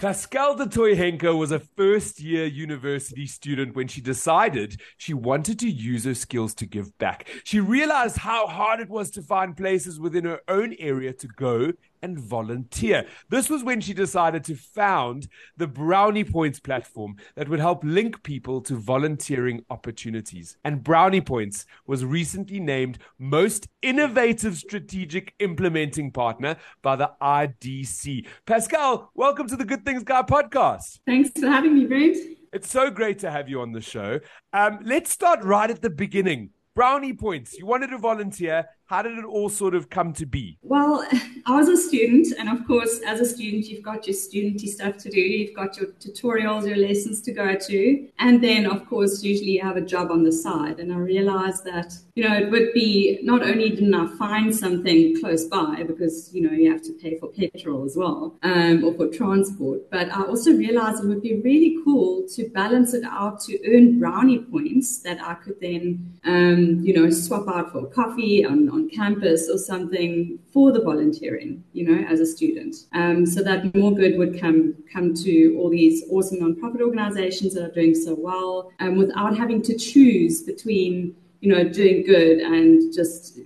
Pascale de Henke was a first year university student when she decided she wanted to use her skills to give back. She realized how hard it was to find places within her own area to go and volunteer. This was when she decided to found the Brownie Points platform that would help link people to volunteering opportunities. And Brownie Points was recently named Most Innovative Strategic Implementing Partner by the IDC. Pascale, welcome to the Good Things Guy podcast. Thanks for having me, Brent. It's so great to have you on the show. Um, let's start right at the beginning. Brownie Points, you wanted to volunteer how did it all sort of come to be? Well, I was a student, and of course, as a student, you've got your studenty stuff to do. You've got your tutorials, your lessons to go to, and then, of course, usually you have a job on the side. And I realized that you know it would be not only didn't I find something close by because you know you have to pay for petrol as well um, or for transport, but I also realized it would be really cool to balance it out to earn brownie points that I could then um, you know swap out for coffee on on campus or something for the volunteering, you know, as a student. Um, so that more good would come come to all these awesome nonprofit organizations that are doing so well, um, without having to choose between, you know, doing good and just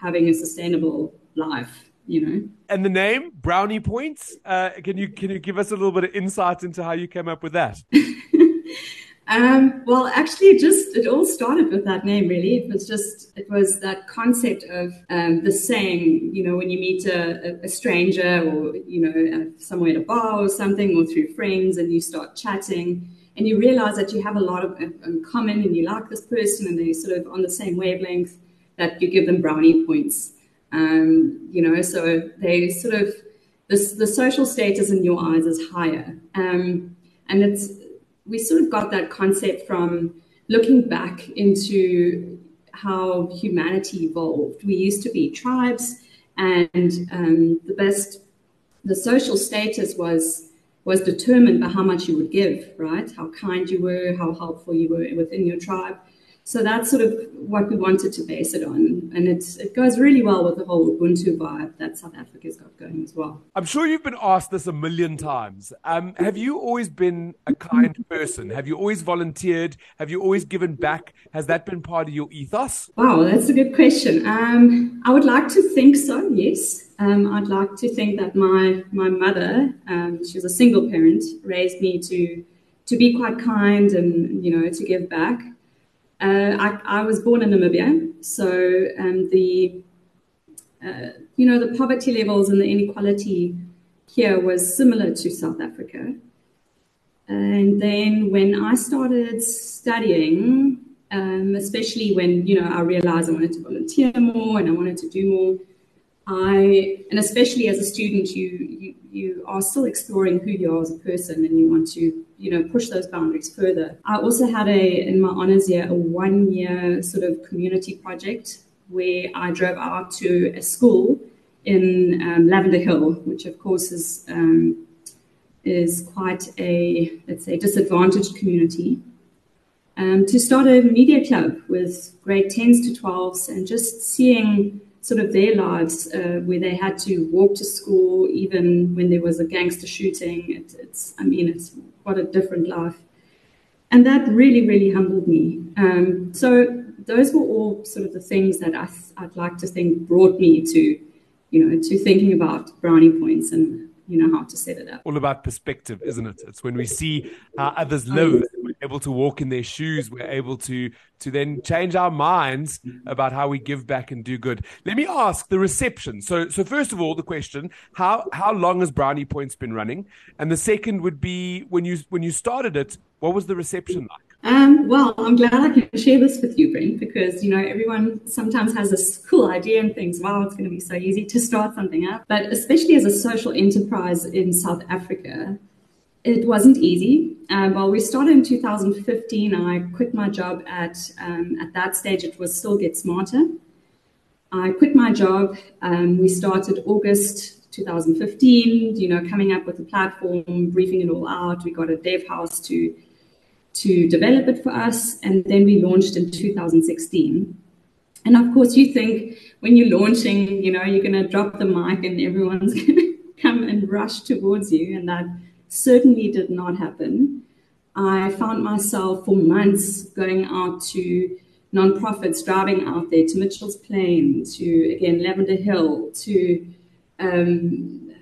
having a sustainable life. You know. And the name Brownie Points. Uh, can you can you give us a little bit of insight into how you came up with that? Um, well, actually, just it all started with that name. Really, it was just it was that concept of um, the saying. You know, when you meet a, a stranger or you know somewhere at a bar or something, or through friends, and you start chatting, and you realize that you have a lot of in common, and you like this person, and they're sort of on the same wavelength. That you give them brownie points. Um, you know, so they sort of the social status in your eyes is higher, um, and it's we sort of got that concept from looking back into how humanity evolved. We used to be tribes, and um, the best, the social status was was determined by how much you would give, right? How kind you were, how helpful you were within your tribe. So that's sort of what we wanted to base it on. And it's, it goes really well with the whole Ubuntu vibe that South Africa's got going as well. I'm sure you've been asked this a million times. Um, have you always been a kind person? Have you always volunteered? Have you always given back? Has that been part of your ethos? Wow, that's a good question. Um, I would like to think so, yes. Um, I'd like to think that my, my mother, um, she was a single parent, raised me to, to be quite kind and, you know, to give back. Uh, I, I, was born in Namibia, so um, the uh, you know the poverty levels and the inequality here was similar to South Africa. And then when I started studying, um, especially when you know I realized I wanted to volunteer more and I wanted to do more, I and especially as a student, you you you are still exploring who you are as a person, and you want to you know push those boundaries further. I also had a in my honors year a one year sort of community project where I drove out to a school in um, Lavender Hill, which of course is um, is quite a let's say disadvantaged community. Um, to start a media club with grade 10s to 12s and just seeing sort of their lives uh, where they had to walk to school even when there was a gangster shooting. It, it's, I mean, it's what a different life. And that really, really humbled me. Um, so those were all sort of the things that I, I'd like to think brought me to, you know, to thinking about brownie points and you know how to set it up. All about perspective, isn't it? It's when we see how others live, we're able to walk in their shoes, we're able to to then change our minds about how we give back and do good. Let me ask the reception. So so first of all, the question, how how long has Brownie Points been running? And the second would be when you when you started it, what was the reception like? Um, well, I'm glad I can share this with you, Brent, because you know everyone sometimes has this cool idea and thinks, "Wow, it's going to be so easy to start something up." But especially as a social enterprise in South Africa, it wasn't easy. Um, well, we started in 2015. I quit my job at um, at that stage. It was still GetSmarter. I quit my job. Um, we started August 2015. You know, coming up with a platform, briefing it all out. We got a dev house to to develop it for us, and then we launched in 2016. And of course, you think when you're launching, you know, you're going to drop the mic and everyone's going to come and rush towards you, and that certainly did not happen. I found myself for months going out to nonprofits, driving out there to Mitchell's Plain, to again Lavender Hill, to um,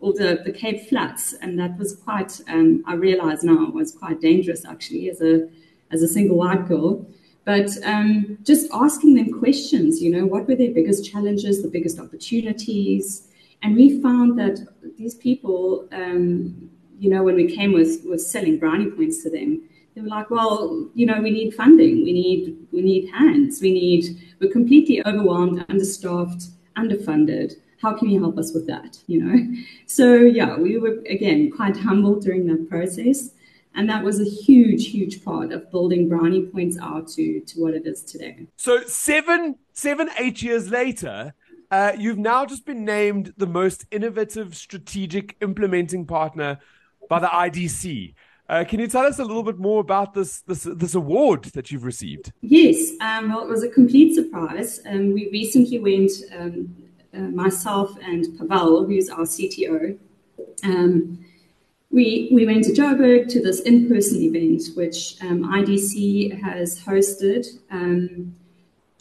all the, the Cape Flats, and that was quite. Um, I realise now was quite dangerous actually as a as a single white girl. But um, just asking them questions, you know, what were their biggest challenges, the biggest opportunities, and we found that these people, um, you know, when we came with, with selling brownie points to them, they were like, well, you know, we need funding, we need we need hands, we need we're completely overwhelmed, understaffed, underfunded. How can you help us with that? You know, so yeah, we were again quite humble during that process, and that was a huge, huge part of building Brownie Points out to to what it is today. So seven, seven, eight years later, uh, you've now just been named the most innovative strategic implementing partner by the IDC. Uh, can you tell us a little bit more about this this, this award that you've received? Yes, um, well, it was a complete surprise. Um, we recently went, um, uh, myself and Pavel, who's our CTO, um, we, we went to Joburg to this in person event, which um, IDC has hosted um,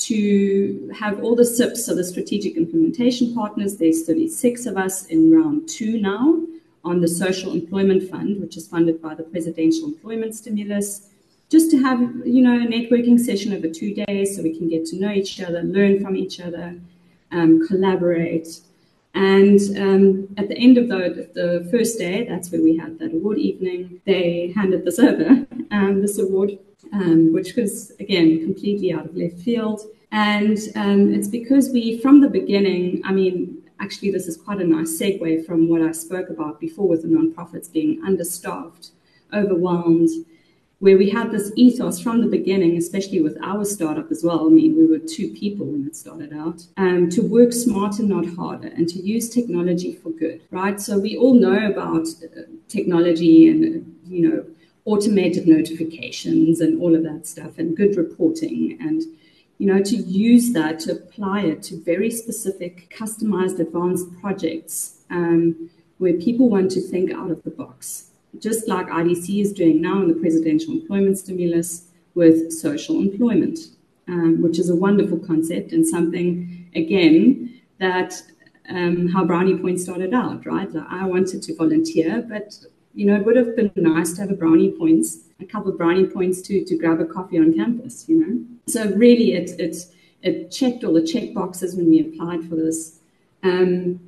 to have all the SIPs, so the strategic implementation partners. There's 36 of us in round two now on the Social Employment Fund, which is funded by the Presidential Employment Stimulus, just to have you know a networking session over two days so we can get to know each other, learn from each other, um, collaborate. And um, at the end of the, the first day, that's where we had that award evening, they handed this over, um, this award, um, which was, again, completely out of left field. And um, it's because we, from the beginning, I mean, actually, this is quite a nice segue from what I spoke about before with the nonprofits being understaffed, overwhelmed, where we had this ethos from the beginning, especially with our startup as well. I mean, we were two people when it started out, um, to work smarter, not harder, and to use technology for good, right? So we all know about uh, technology and, you know, automated notifications and all of that stuff and good reporting and you know, to use that, to apply it to very specific, customized, advanced projects um, where people want to think out of the box, just like IDC is doing now in the presidential employment stimulus with social employment, um, which is a wonderful concept and something, again, that um, how Brownie Point started out, right? Like I wanted to volunteer, but you know, it would have been nice to have a brownie points, a couple of brownie points to to grab a coffee on campus, you know. So really, it it it checked all the check boxes when we applied for this, um,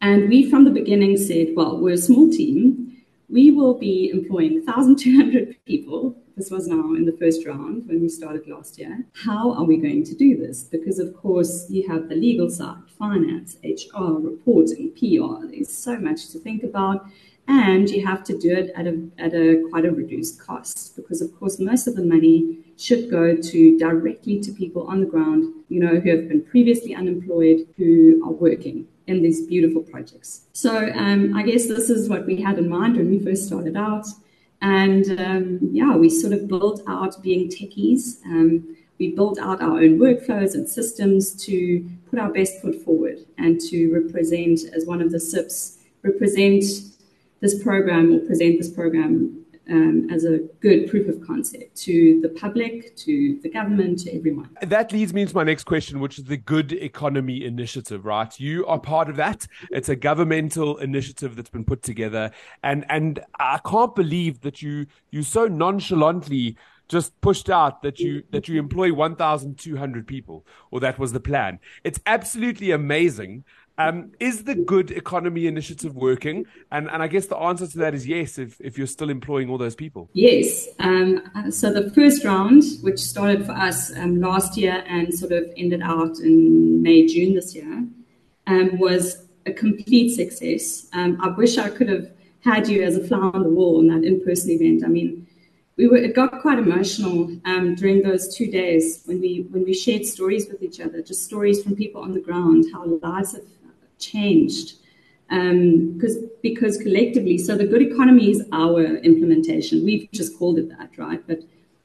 and we from the beginning said, well, we're a small team, we will be employing 1,200 people. This was now in the first round when we started last year. How are we going to do this? Because of course you have the legal side, finance, HR, reporting, PR. There's so much to think about and you have to do it at a, at a quite a reduced cost because of course most of the money should go to directly to people on the ground you know who have been previously unemployed who are working in these beautiful projects. So um, i guess this is what we had in mind when we first started out. And um, yeah we sort of built out being techies. Um, we built out our own workflows and systems to put our best foot forward and to represent as one of the SIPs represent this program or present this program um, as a good proof of concept to the public, to the government, to everyone. That leads me to my next question, which is the Good Economy Initiative, right? You are part of that. It's a governmental initiative that's been put together. And and I can't believe that you you so nonchalantly just pushed out that you that you employ 1200 people or that was the plan it's absolutely amazing um, is the Good Economy Initiative working? And, and I guess the answer to that is yes, if, if you're still employing all those people. Yes. Um, so the first round, which started for us um, last year and sort of ended out in May, June this year, um, was a complete success. Um, I wish I could have had you as a fly on the wall in that in-person event. I mean, we were it got quite emotional um, during those two days when we when we shared stories with each other, just stories from people on the ground, how lives have changed. Because um, because collectively, so the good economy is our implementation. We've just called it that, right? But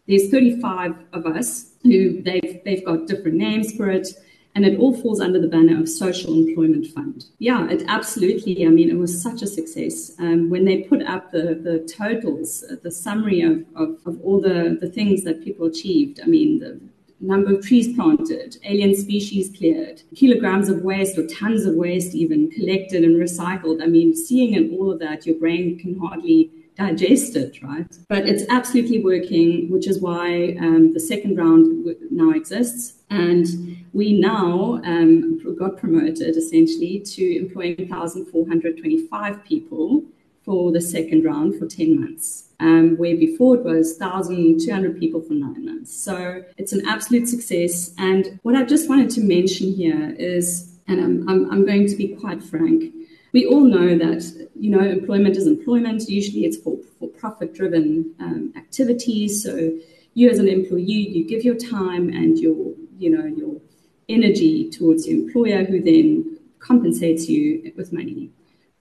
there's 35 of us who they've they've got different names for it and it all falls under the banner of Social Employment Fund. Yeah, it absolutely. I mean, it was such a success. Um, when they put up the, the totals, the summary of, of, of, all the, the things that people achieved, I mean, the number of trees planted, alien species cleared, kilograms of waste or tons of waste even collected and recycled. I mean, seeing in all of that, your brain can hardly digest it, right? But it's absolutely working, which is why um, the second round now exists. And we now um, got promoted essentially to employing 1,425 people for the second round for 10 months, um, where before it was 1,200 people for nine months. So it's an absolute success. And what I just wanted to mention here is, and I'm, I'm, I'm going to be quite frank, we all know that you know employment is employment. Usually, it's for for profit driven um, activities. So you as an employee, you give your time and your you know your energy towards your employer, who then compensates you with money.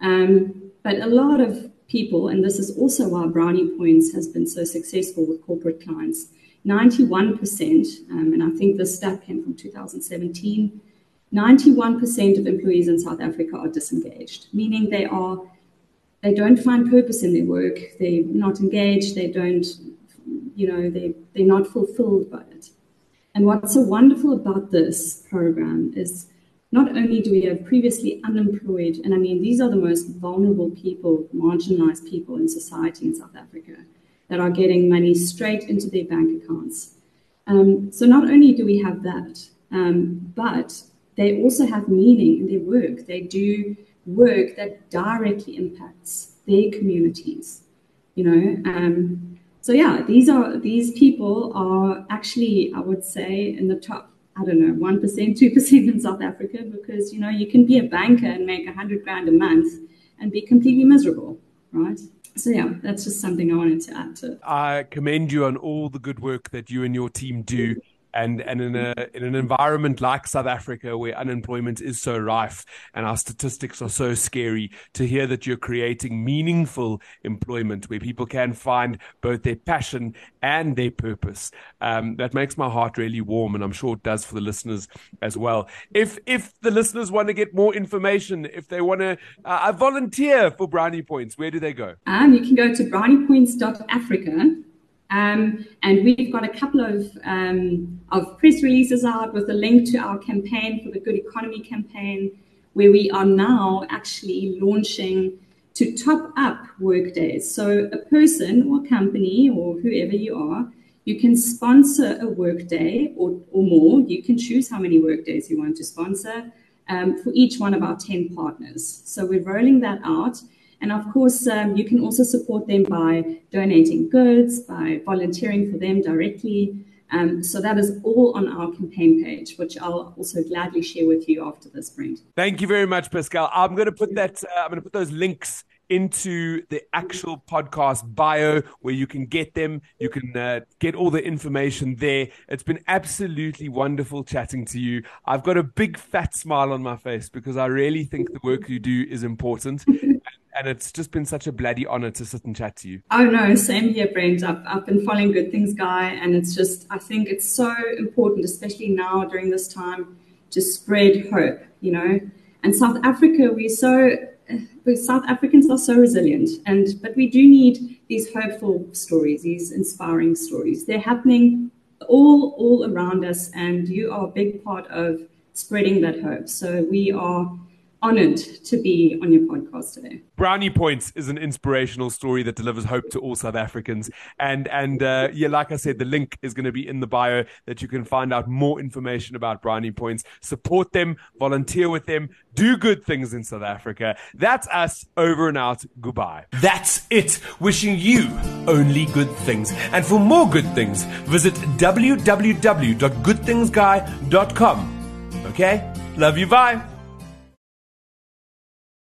Um, but a lot of people, and this is also why Brownie Points has been so successful with corporate clients. 91%, um, and I think this stat came from 2017, 91% of employees in South Africa are disengaged, meaning they are they don't find purpose in their work, they're not engaged, they don't, you know, they, they're not fulfilled by it. And what's so wonderful about this program is not only do we have previously unemployed, and I mean, these are the most vulnerable people, marginalized people in society in South Africa that are getting money straight into their bank accounts. Um, so not only do we have that, um, but they also have meaning in their work. They do work that directly impacts their communities. You know, um, so yeah, these are these people are actually, I would say, in the top. I don't know, one percent, two percent in South Africa, because you know you can be a banker and make a hundred grand a month and be completely miserable, right? So yeah, that's just something I wanted to add to. I commend you on all the good work that you and your team do and and in a in an environment like South Africa where unemployment is so rife and our statistics are so scary, to hear that you're creating meaningful employment where people can find both their passion and their purpose, um, that makes my heart really warm, and I'm sure it does for the listeners as well. If if the listeners want to get more information, if they want to uh, volunteer for Brownie Points, where do they go? Um, you can go to browniepoints.africa um, and we've got a couple of, um, of press releases out with a link to our campaign for the Good Economy campaign, where we are now actually launching to top up work days. So a person or company or whoever you are, you can sponsor a work day or, or more. You can choose how many work days you want to sponsor um, for each one of our 10 partners. So we're rolling that out. And of course, um, you can also support them by donating goods, by volunteering for them directly. Um, so that is all on our campaign page, which I'll also gladly share with you after this, Brent. Thank you very much, Pascale. I'm going to put that. Uh, I'm going to put those links into the actual podcast bio where you can get them. You can uh, get all the information there. It's been absolutely wonderful chatting to you. I've got a big fat smile on my face because I really think the work you do is important. And it's just been such a bloody honor to sit and chat to you. Oh no, same here, Brent. I've, I've been following Good Things Guy, and it's just I think it's so important, especially now during this time, to spread hope. You know, and South Africa, we're so uh, South Africans are so resilient, and but we do need these hopeful stories, these inspiring stories. They're happening all all around us, and you are a big part of spreading that hope. So we are honored to be on your podcast today. Brownie Points is an inspirational story that delivers hope to all South Africans. And and uh, yeah, like I said, the link is going to be in the bio that you can find out more information about Brownie Points. Support them, volunteer with them, do good things in South Africa. That's us over and out. Goodbye. That's it. Wishing you only good things. And for more good things, visit www.goodthingsguy.com. Okay? Love you. Bye.